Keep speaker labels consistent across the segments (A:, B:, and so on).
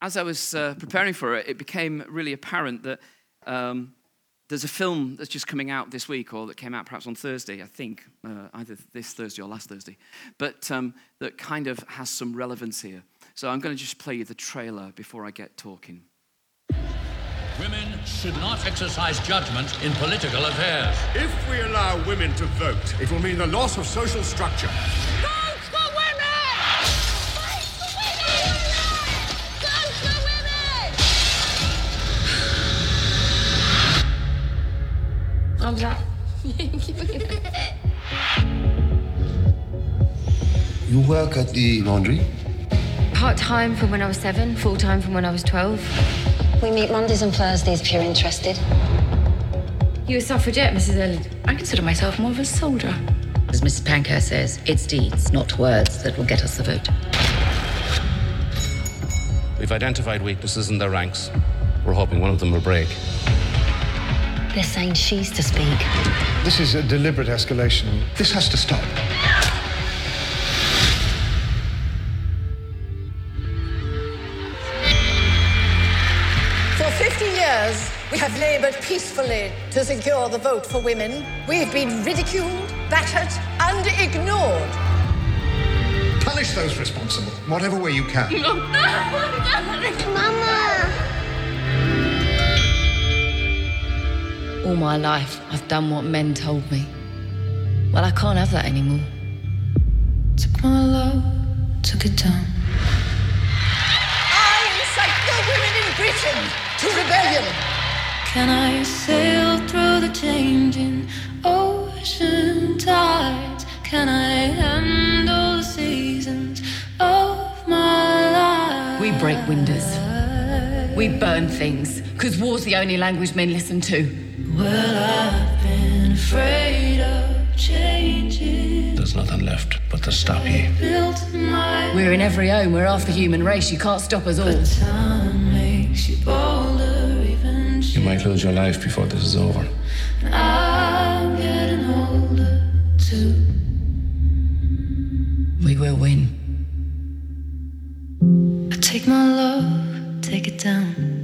A: as I was uh, preparing for it, it became really apparent that um, there's a film that's just coming out this week, or that came out perhaps on Thursday, I think, uh, either this Thursday or last Thursday, but um, that kind of has some relevance here. So I'm going to just play you the trailer before I get talking.
B: Women should not exercise judgment in political affairs.
C: If we allow women to vote, it will mean the loss of social structure.
D: Women!
E: I'm.
F: You work at the laundry?
E: Part time from when I was seven, full time from when I was 12.
G: We meet Mondays and Thursdays if you're interested.
E: You're a suffragette, Mrs. Elliot?
H: I consider myself more of a soldier. As Mrs. Pankhurst says, it's deeds, not words, that will get us the vote.
I: We've identified weaknesses in their ranks. We're hoping one of them will break.
G: They're saying she's to speak.
J: This is a deliberate escalation.
F: This has to stop.
K: For 50 years, we have labored peacefully to secure the vote for women. We've been ridiculed, battered, and ignored.
F: Punish those responsible, whatever way you can.
D: Mama!
E: All my life, I've done what men told me. Well, I can't have that anymore.
L: Took my love, took it down.
K: I incite the women in Britain to rebellion.
L: Can I sail through the changing ocean tides? Can I handle the seasons of my life?
E: We break windows. We burn things, because war's the only language men listen to.
L: Well, I've been afraid of changing.
I: There's nothing left but to stop you.
L: Built my
E: We're in every home, we're half the human race, you can't stop us all.
L: time makes you bolder, even
I: You might lose your life before this is over.
L: I'm getting older too.
E: We will win.
L: I take my love, take it down.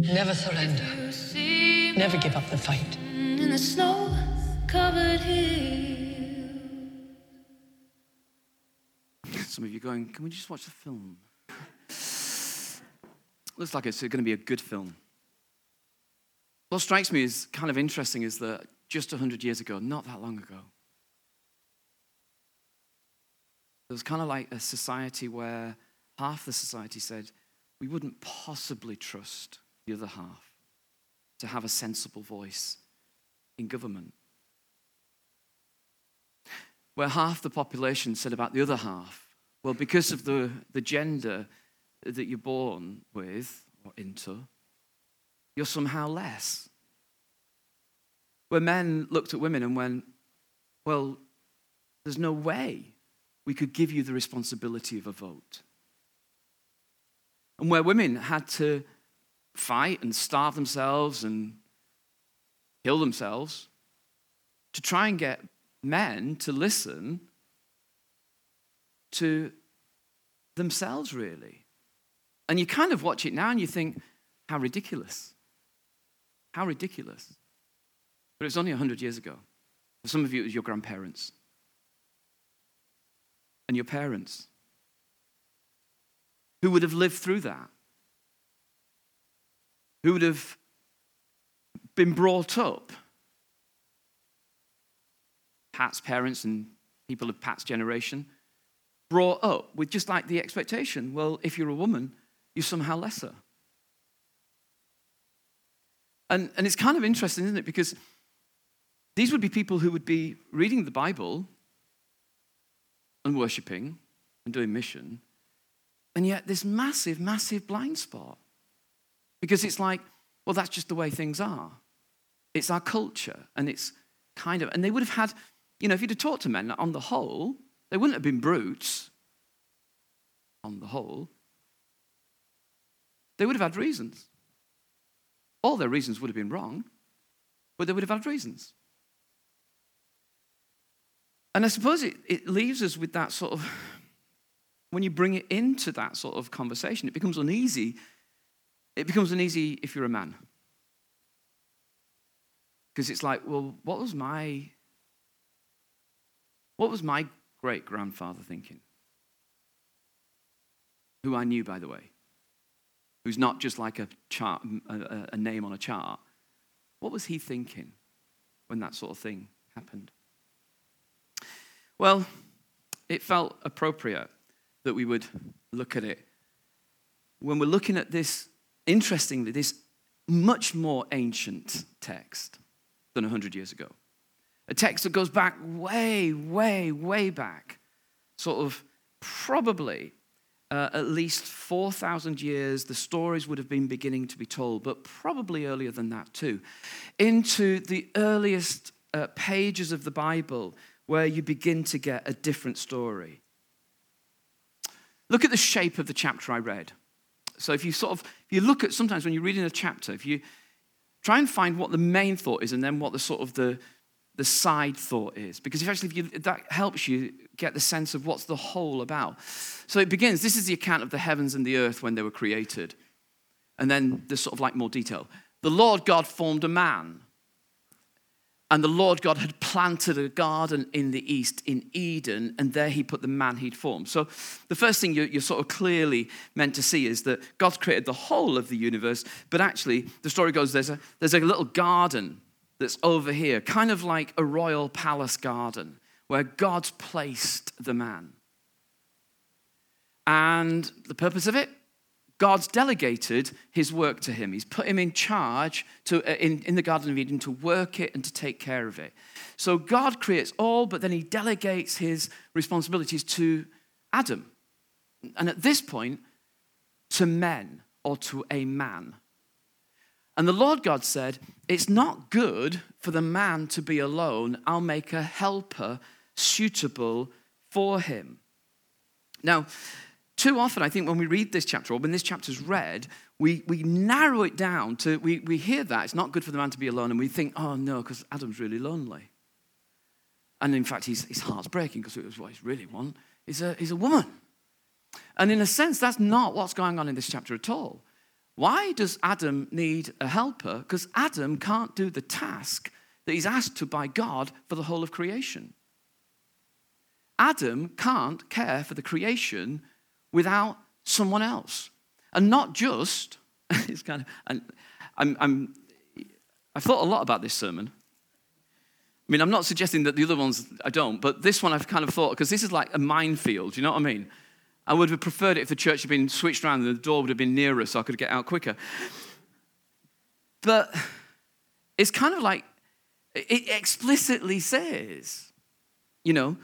K: Never surrender. Never give up the fight.
L: In the snow covered hill.
A: Some of you going, can we just watch the film? Looks like it's going to be a good film. What strikes me is kind of interesting is that just 100 years ago, not that long ago, there was kind of like a society where half the society said, we wouldn't possibly trust the other half to have a sensible voice in government. Where half the population said about the other half, well, because of the, the gender that you're born with or into, you're somehow less. Where men looked at women and went, well, there's no way we could give you the responsibility of a vote. And where women had to fight and starve themselves and kill themselves to try and get men to listen to themselves, really. And you kind of watch it now and you think, how ridiculous. How ridiculous. But it was only 100 years ago. For some of you, it was your grandparents and your parents who would have lived through that, who would have been brought up. Pat's parents and people of Pat's generation brought up with just like the expectation well, if you're a woman, you're somehow lesser. And, and it's kind of interesting, isn't it? Because these would be people who would be reading the Bible and worshiping and doing mission, and yet this massive, massive blind spot. Because it's like, well, that's just the way things are. It's our culture, and it's kind of, and they would have had, you know, if you'd have talked to men on the whole, they wouldn't have been brutes on the whole. They would have had reasons. All their reasons would have been wrong, but they would have had reasons. And I suppose it, it leaves us with that sort of when you bring it into that sort of conversation, it becomes uneasy. It becomes uneasy if you're a man. Because it's like, well, what was my what was my great grandfather thinking? Who I knew, by the way, who's not just like a chart, a, a name on a chart. What was he thinking when that sort of thing happened? Well, it felt appropriate that we would look at it. When we're looking at this, interestingly, this much more ancient text than 100 years ago. A text that goes back way, way, way back, sort of probably uh, at least 4,000 years, the stories would have been beginning to be told, but probably earlier than that too, into the earliest uh, pages of the Bible where you begin to get a different story. Look at the shape of the chapter I read. So if you sort of, if you look at sometimes when you're reading a chapter, if you try and find what the main thought is and then what the sort of the, the side thought is. Because if actually if you, that helps you get the sense of what's the whole about. So it begins, this is the account of the heavens and the earth when they were created. And then there's sort of like more detail. The Lord God formed a man and the Lord God had planted a garden in the east, in Eden, and there he put the man he'd formed. So, the first thing you're, sort of clearly meant to see is that God's created the whole of the universe, but actually, the story goes there's a, there's a little garden that's over here, kind of like a royal palace garden, where God's placed the man. And the purpose of it? God's delegated his work to him. He's put him in charge to, uh, in, in the Garden of Eden to work it and to take care of it. So God creates all, but then he delegates his responsibilities to Adam. And at this point, to men or to a man. And the Lord God said, It's not good for the man to be alone. I'll make a helper suitable for him. Now, too often, I think, when we read this chapter, or when this chapter's read, we, we narrow it down to, we, we hear that it's not good for the man to be alone, and we think, oh no, because Adam's really lonely. And in fact, his, his heart's breaking because it was what he really wants. He's a, he's a woman. And in a sense, that's not what's going on in this chapter at all. Why does Adam need a helper? Because Adam can't do the task that he's asked to by God for the whole of creation. Adam can't care for the creation without someone else. And not just, it's kind of, I'm, I'm, I've thought a lot about this sermon. I mean, I'm not suggesting that the other ones I don't, but this one I've kind of thought, because this is like a minefield, you know what I mean? I would have preferred it if the church had been switched around and the door would have been nearer so I could get out quicker. But it's kind of like, it explicitly says, you know,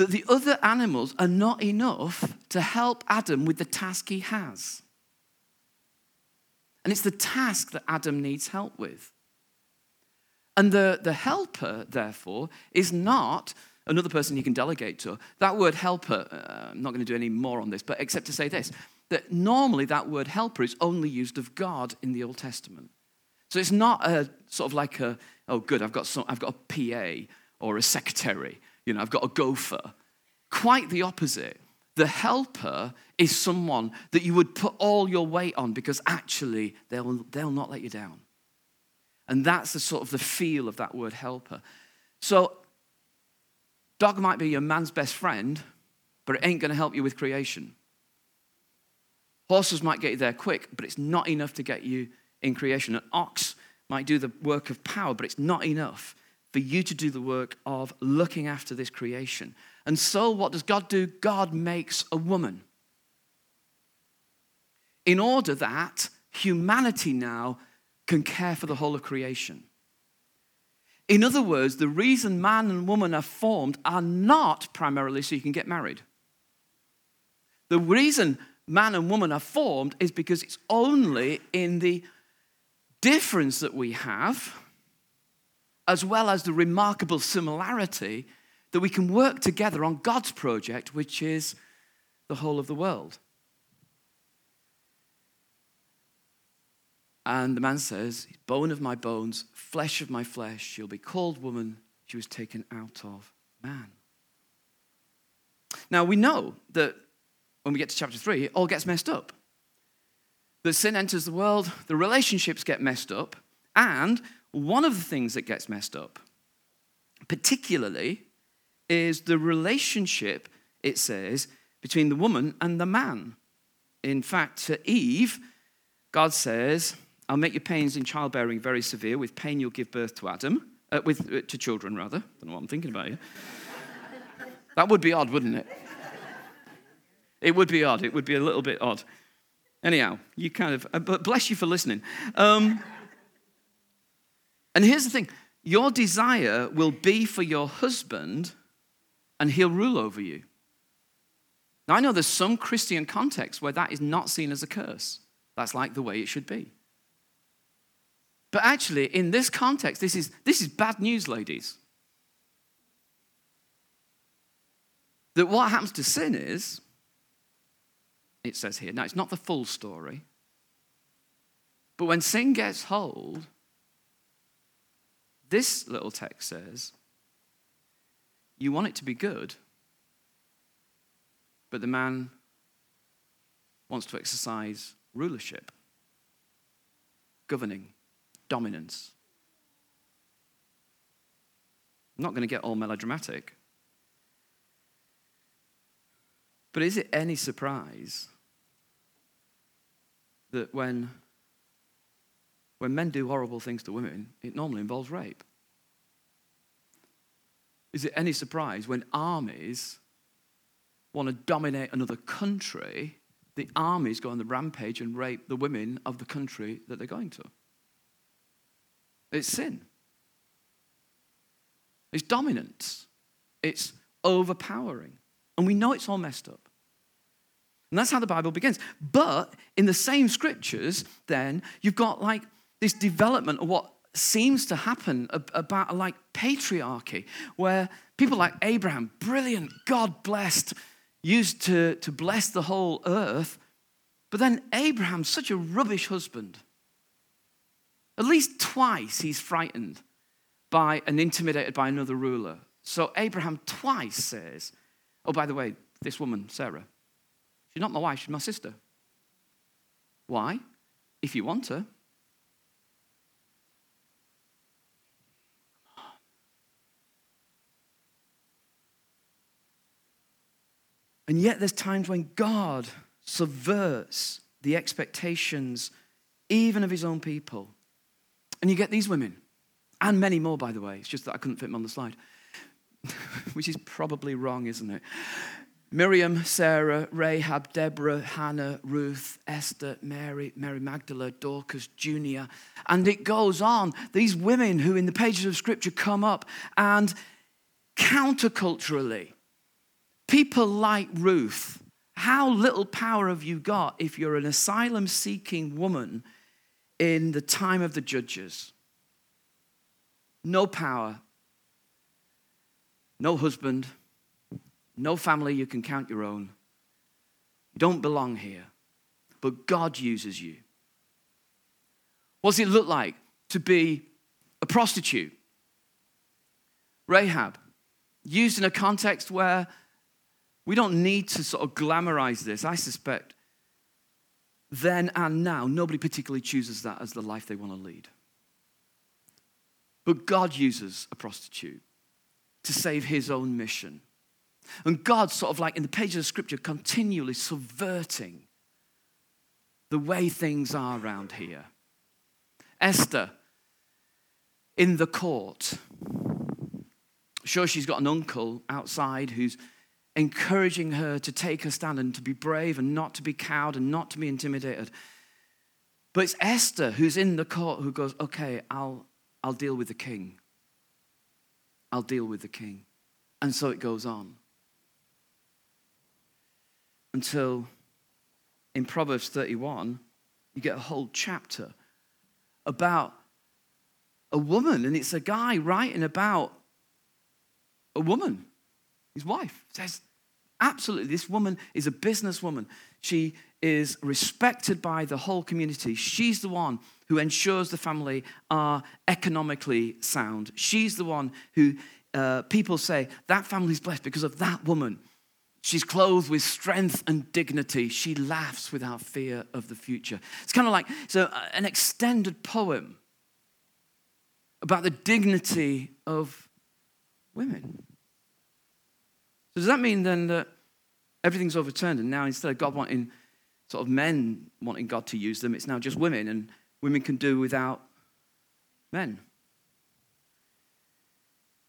A: that the other animals are not enough to help Adam with the task he has. And it's the task that Adam needs help with. And the, the helper, therefore, is not another person he can delegate to. That word helper, uh, I'm not going to do any more on this, but except to say this that normally that word helper is only used of God in the Old Testament. So it's not a sort of like a, oh, good, I've got, some, I've got a PA or a secretary you know, I've got a gopher. Quite the opposite. The helper is someone that you would put all your weight on because actually they'll, they'll not let you down. And that's the sort of the feel of that word helper. So, dog might be your man's best friend, but it ain't going to help you with creation. Horses might get you there quick, but it's not enough to get you in creation. An ox might do the work of power, but it's not enough for you to do the work of looking after this creation. And so, what does God do? God makes a woman. In order that humanity now can care for the whole of creation. In other words, the reason man and woman are formed are not primarily so you can get married. The reason man and woman are formed is because it's only in the difference that we have as well as the remarkable similarity that we can work together on God's project, which is the whole of the world. And the man says, Bone of my bones, flesh of my flesh, she'll be called woman. She was taken out of man. Now we know that when we get to chapter 3, it all gets messed up. The sin enters the world, the relationships get messed up, and one of the things that gets messed up, particularly, is the relationship, it says, between the woman and the man. In fact, to Eve, God says, I'll make your pains in childbearing very severe. With pain, you'll give birth to Adam, uh, with, uh, to children, rather. Don't know what I'm thinking about here. that would be odd, wouldn't it? It would be odd. It would be a little bit odd. Anyhow, you kind of, uh, but bless you for listening. Um, and here's the thing your desire will be for your husband, and he'll rule over you. Now, I know there's some Christian contexts where that is not seen as a curse. That's like the way it should be. But actually, in this context, this is, this is bad news, ladies. That what happens to sin is it says here. Now, it's not the full story. But when sin gets hold, this little text says, you want it to be good, but the man wants to exercise rulership, governing, dominance. I'm not going to get all melodramatic. But is it any surprise that when, when men do horrible things to women, it normally involves rape? Is it any surprise when armies want to dominate another country, the armies go on the rampage and rape the women of the country that they're going to? It's sin. It's dominance. It's overpowering. And we know it's all messed up. And that's how the Bible begins. But in the same scriptures, then, you've got like this development of what seems to happen about like patriarchy, where people like Abraham, brilliant, God blessed, used to, to bless the whole earth. But then Abraham's such a rubbish husband. At least twice he's frightened by and intimidated by another ruler. So Abraham twice says, Oh, by the way, this woman, Sarah, she's not my wife, she's my sister. Why? If you want her. And yet, there's times when God subverts the expectations, even of his own people. And you get these women, and many more, by the way. It's just that I couldn't fit them on the slide. which is probably wrong, isn't it? Miriam, Sarah, Rahab, Deborah, Hannah, Ruth, Esther, Mary, Mary Magdalene, Dorcas, Junia, and it goes on. These women who in the pages of Scripture come up and counterculturally, people like Ruth, how little power have you got if you're an asylum seeking woman in the time of the judges? No power, no husband, no family you can count your own. You don't belong here, but God uses you. What does it look like to be a prostitute? Rahab, used in a context where we don't need to sort of glamorize this. I suspect then and now, nobody particularly chooses that as the life they want to lead. But God uses a prostitute to save his own mission. And God, sort of like in the pages of scripture, continually subverting the way things are around here. Esther in the court. Sure, she's got an uncle outside who's encouraging her to take her stand and to be brave and not to be cowed and not to be intimidated. But it's Esther who's in the court who goes, Okay, I'll, I'll deal with the king. I'll deal with the king. And so it goes on. Until in Proverbs 31, you get a whole chapter about a woman, and it's a guy writing about a woman, his wife. says, absolutely, this woman is a businesswoman. She is respected by the whole community. She's the one who ensures the family are economically sound. She's the one who uh, people say, that family's blessed because of that woman. She's clothed with strength and dignity. She laughs without fear of the future. It's kind of like so an extended poem about the dignity of women. So does that mean then that everything's overturned and now instead of God wanting sort of men wanting God to use them, it's now just women and women can do without men?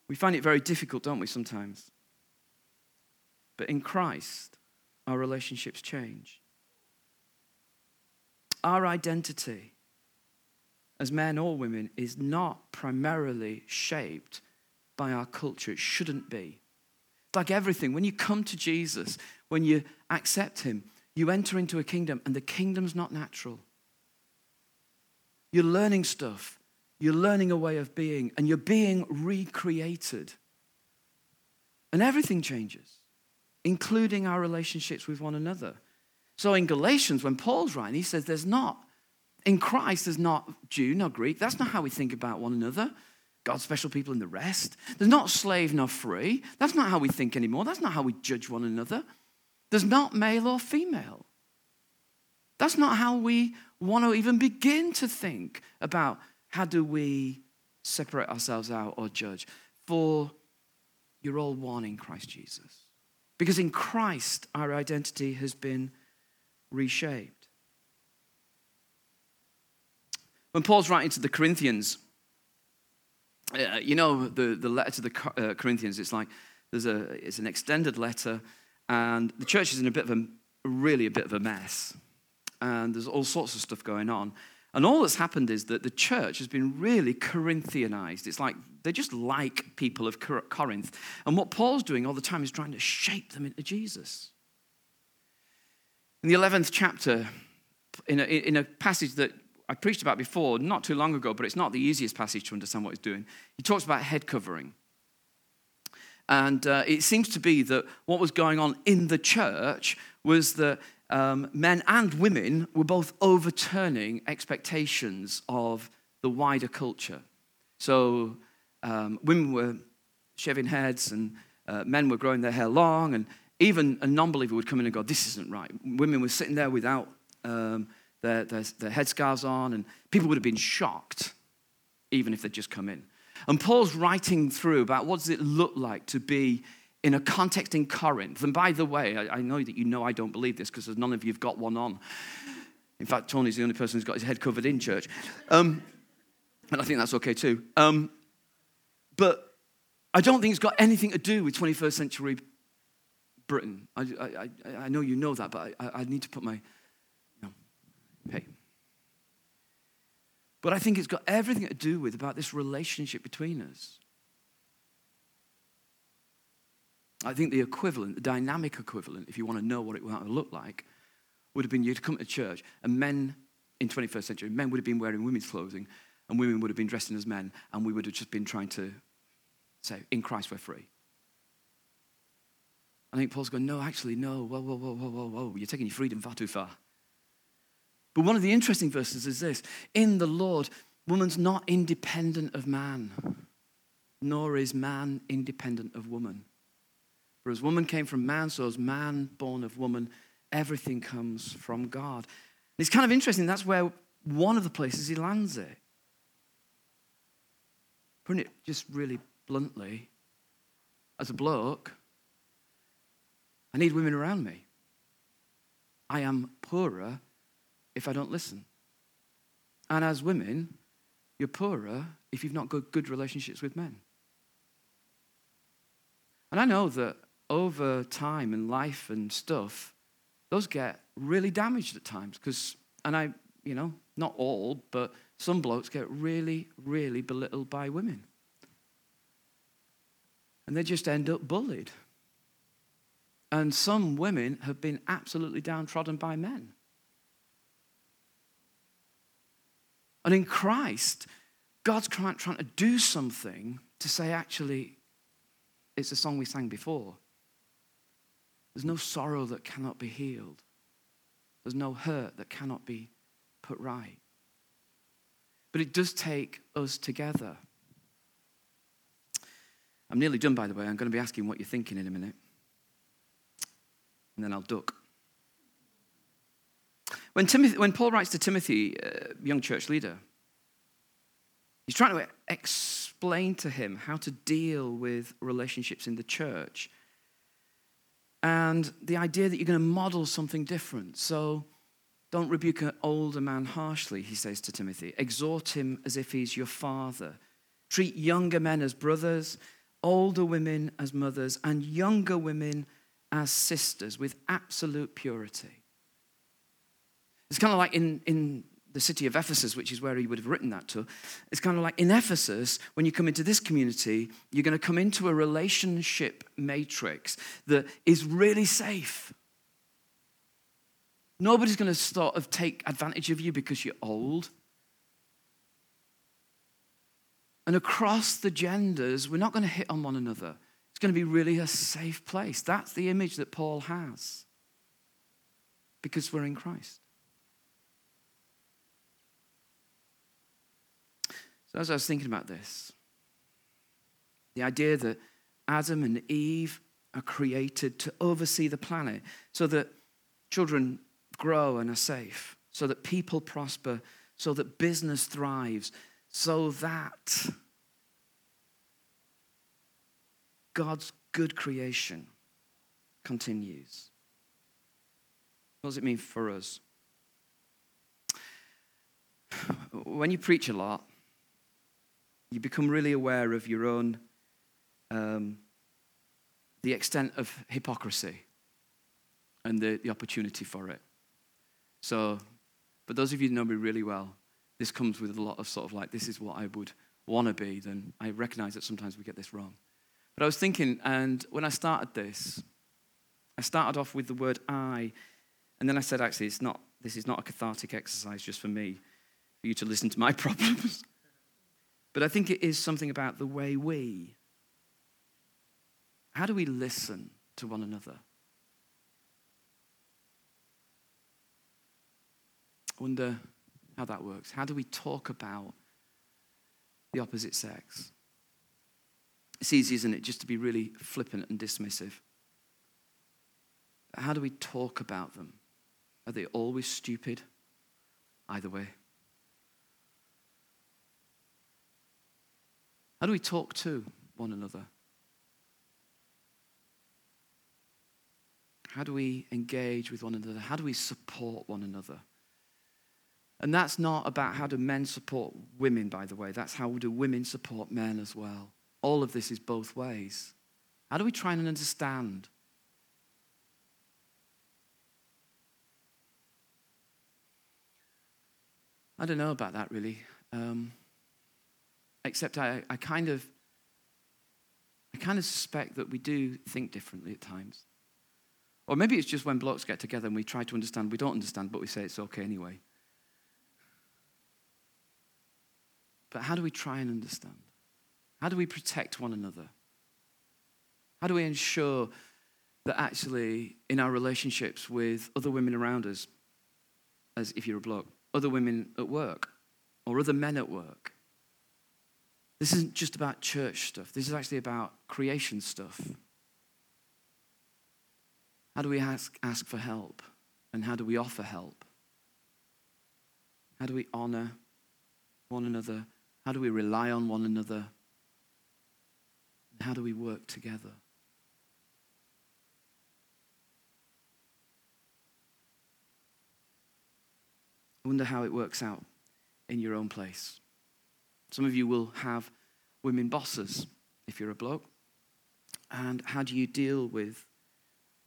A: We find it very difficult, don't we, sometimes? But in Christ, our relationships change. Our identity as men or women is not primarily shaped by our culture. It shouldn't be. Like everything. When you come to Jesus, when you accept Him, you enter into a kingdom, and the kingdom's not natural. You're learning stuff, you're learning a way of being, and you're being recreated. And everything changes including our relationships with one another. So in Galatians, when Paul's writing, he says there's not, in Christ, there's not Jew nor Greek. That's not how we think about one another. God's special people and the rest. There's not slave nor free. That's not how we think anymore. That's not how we judge one another. There's not male or female. That's not how we want to even begin to think about how do we separate ourselves out or judge. For you're all one in Christ Jesus. Because in Christ, our identity has been reshaped. When Paul's writing to the Corinthians, uh, you know, the, the letter to the uh, Corinthians, it's like there's a, it's an extended letter, and the church is in a bit of a, really a bit of a mess. And there's all sorts of stuff going on. And all that's happened is that the church has been really Corinthianized. It's like they're just like people of Corinth. And what Paul's doing all the time is trying to shape them into Jesus. In the 11th chapter, in a, in a passage that I preached about before, not too long ago, but it's not the easiest passage to understand what he's doing, he talks about head covering. And uh, it seems to be that what was going on in the church was that um, men and women were both overturning expectations of the wider culture. So um, women were shaving heads and uh, men were growing their hair long, and even a non believer would come in and go, This isn't right. Women were sitting there without um, their, their, their headscarves on, and people would have been shocked, even if they'd just come in. And Paul's writing through about what does it look like to be in a context in Corinth. And by the way, I, I know that you know I don't believe this because none of you have got one on. In fact, Tony's the only person who's got his head covered in church. Um, and I think that's okay too. Um, but I don't think it's got anything to do with 21st century Britain. I, I, I know you know that, but I, I need to put my, But I think it's got everything to do with about this relationship between us. I think the equivalent, the dynamic equivalent, if you want to know what it would look like, would have been you'd come to church and men in 21st century, men would have been wearing women's clothing and women would have been dressing as men and we would have just been trying to say, in Christ we're free. I think Paul's going, no, actually, no, whoa, whoa, whoa, whoa, whoa, whoa, you're taking your freedom far too far. But one of the interesting verses is this In the Lord, woman's not independent of man, nor is man independent of woman. For as woman came from man, so as man born of woman, everything comes from God. And it's kind of interesting, that's where one of the places he lands it. Putting it just really bluntly, as a bloke, I need women around me. I am poorer if I don't listen. And as women, you're poorer if you've not got good relationships with men. And I know that over time and life and stuff, those get really damaged at times. Because, and I, you know, not all, but some blokes get really, really belittled by women. And they just end up bullied. And some women have been absolutely downtrodden by men. And in Christ, God's trying to do something to say, actually, it's a song we sang before. There's no sorrow that cannot be healed. There's no hurt that cannot be put right. But it does take us together. I'm nearly done, by the way. I'm going to be asking what you're thinking in a minute. and then I'll duck. When, Timothy, when Paul writes to Timothy, uh, young church leader, he's trying to explain to him how to deal with relationships in the church and the idea that you're going to model something different. So don't rebuke an older man harshly, he says to Timothy. Exhort him as if he's your father. Treat younger men as brothers, older women as mothers, and younger women as sisters with absolute purity. It's kind of like in, in the city of Ephesus, which is where he would have written that to. It's kind of like in Ephesus, when you come into this community, you're going to come into a relationship matrix that is really safe. Nobody's going to sort of take advantage of you because you're old. And across the genders, we're not going to hit on one another. It's going to be really a safe place. That's the image that Paul has because we're in Christ. So, as I was thinking about this, the idea that Adam and Eve are created to oversee the planet so that children grow and are safe, so that people prosper, so that business thrives, so that God's good creation continues. What does it mean for us? When you preach a lot, you become really aware of your own, um, the extent of hypocrisy and the, the opportunity for it. So, for those of you who know me really well, this comes with a lot of sort of like, this is what I would want to be, then I recognize that sometimes we get this wrong. But I was thinking, and when I started this, I started off with the word I, and then I said, actually, it's not, this is not a cathartic exercise just for me, for you to listen to my problems. But I think it is something about the way we, how do we listen to one another? I wonder how that works. How do we talk about the opposite sex? It's easy, isn't it, just to be really flippant and dismissive. How do we talk about them? Are they always stupid? Either way. How do we talk to one another? How do we engage with one another? How do we support one another? And that's not about how do men support women, by the way. That's how do women support men as well. All of this is both ways. How do we try and understand? I don't know about that really. Um, except I, I kind of I kind of suspect that we do think differently at times. Or maybe it's just when blocks get together and we try to understand, we don't understand, but we say it's okay anyway. But how do we try and understand? How do we protect one another? How do we ensure that actually in our relationships with other women around us, as if you're a bloke, other women at work, or other men at work, this isn't just about church stuff, this is actually about creation stuff. How do we ask, ask for help? And how do we offer help? How do we honor one another? How do we rely on one another? And how do we work together? I wonder how it works out in your own place. Some of you will have women bosses if you're a bloke. And how do you deal with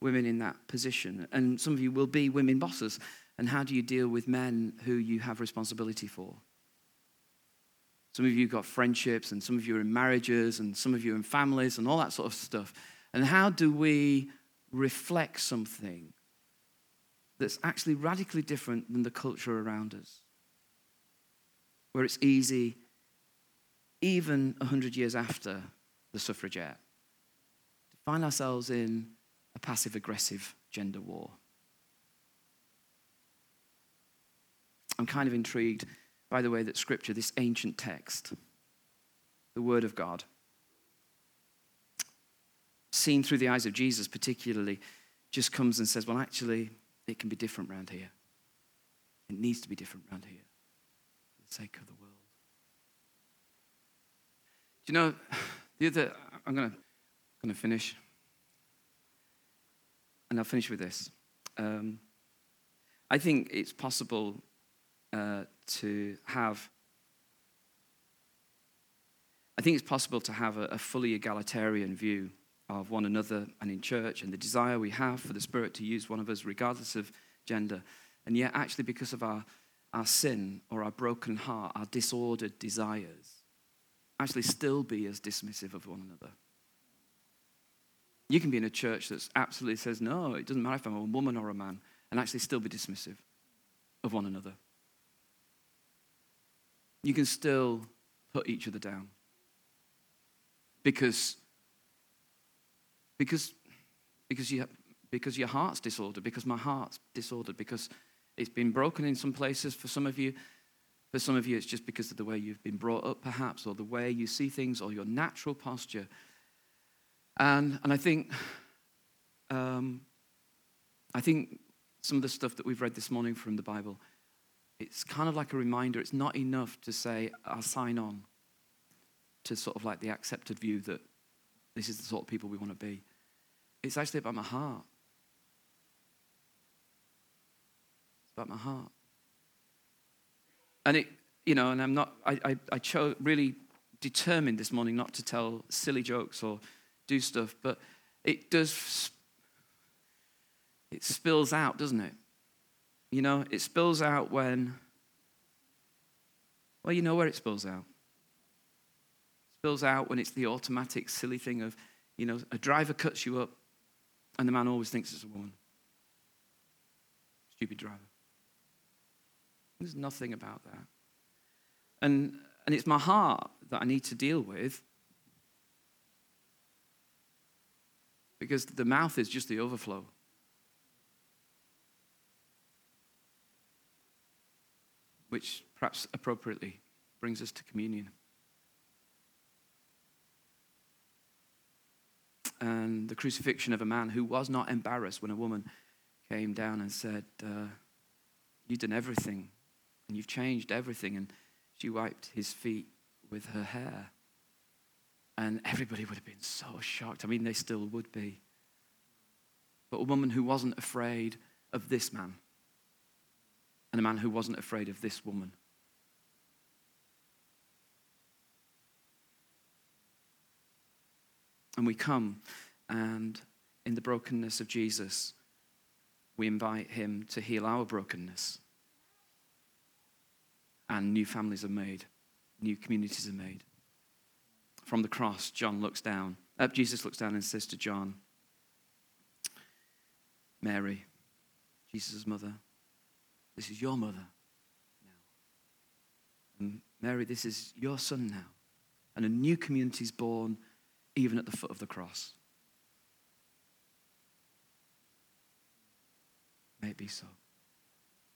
A: women in that position? And some of you will be women bosses. And how do you deal with men who you have responsibility for? Some of you got friendships, and some of you are in marriages, and some of you are in families, and all that sort of stuff. And how do we reflect something that's actually radically different than the culture around us? Where it's easy even 100 years after the suffragette, to find ourselves in a passive aggressive gender war. I'm kind of intrigued by the way that Scripture, this ancient text, the Word of God, seen through the eyes of Jesus particularly, just comes and says, well, actually, it can be different around here. It needs to be different around here for the sake of the world. You know, the other, I'm going to, going to finish. And I'll finish with this. Um, I think it's possible uh, to have I think it's possible to have a, a, fully egalitarian view of one another and in church and the desire we have for the Spirit to use one of us regardless of gender. And yet, actually, because of our, our sin or our broken heart, our disordered desires, actually still be as dismissive of one another. You can be in a church that absolutely says, no, it doesn't matter if I'm a woman or a man, and actually still be dismissive of one another. You can still put each other down because because because you because your heart's disordered because my heart's disordered because it's been broken in some places for some of you for some of you it's just because of the way you've been brought up perhaps or the way you see things or your natural posture and and i think um, i think some of the stuff that we've read this morning from the bible it's kind of like a reminder it's not enough to say i'll sign on to sort of like the accepted view that this is the sort of people we want to be. It's actually about my heart. It's about my heart. And it, you know, and I'm not, I, I, I chose really determined this morning not to tell silly jokes or do stuff, but it does, it spills out, doesn't it? You know, it spills out when, well, you know where it spills out It spills out when it's the automatic silly thing of, you know, a driver cuts you up and the man always thinks it's a woman. Stupid driver. There's nothing about that. And, and it's my heart that I need to deal with because the mouth is just the overflow. Which perhaps appropriately brings us to communion. and the crucifixion of a man who was not embarrassed when a woman came down and said, uh, You've done everything and you've changed everything. And she wiped his feet with her hair. And everybody would have been so shocked. I mean, they still would be. But a woman who wasn't afraid of this man, and a man who wasn't afraid of this woman. And we come and in the brokenness of Jesus, we invite him to heal our brokenness. And new families are made, new communities are made. From the cross, John looks down. Uh, Jesus looks down and says to John, Mary, Jesus' mother, this is your mother now. And Mary, this is your son now. And a new community is born even at the foot of the cross. May it be so.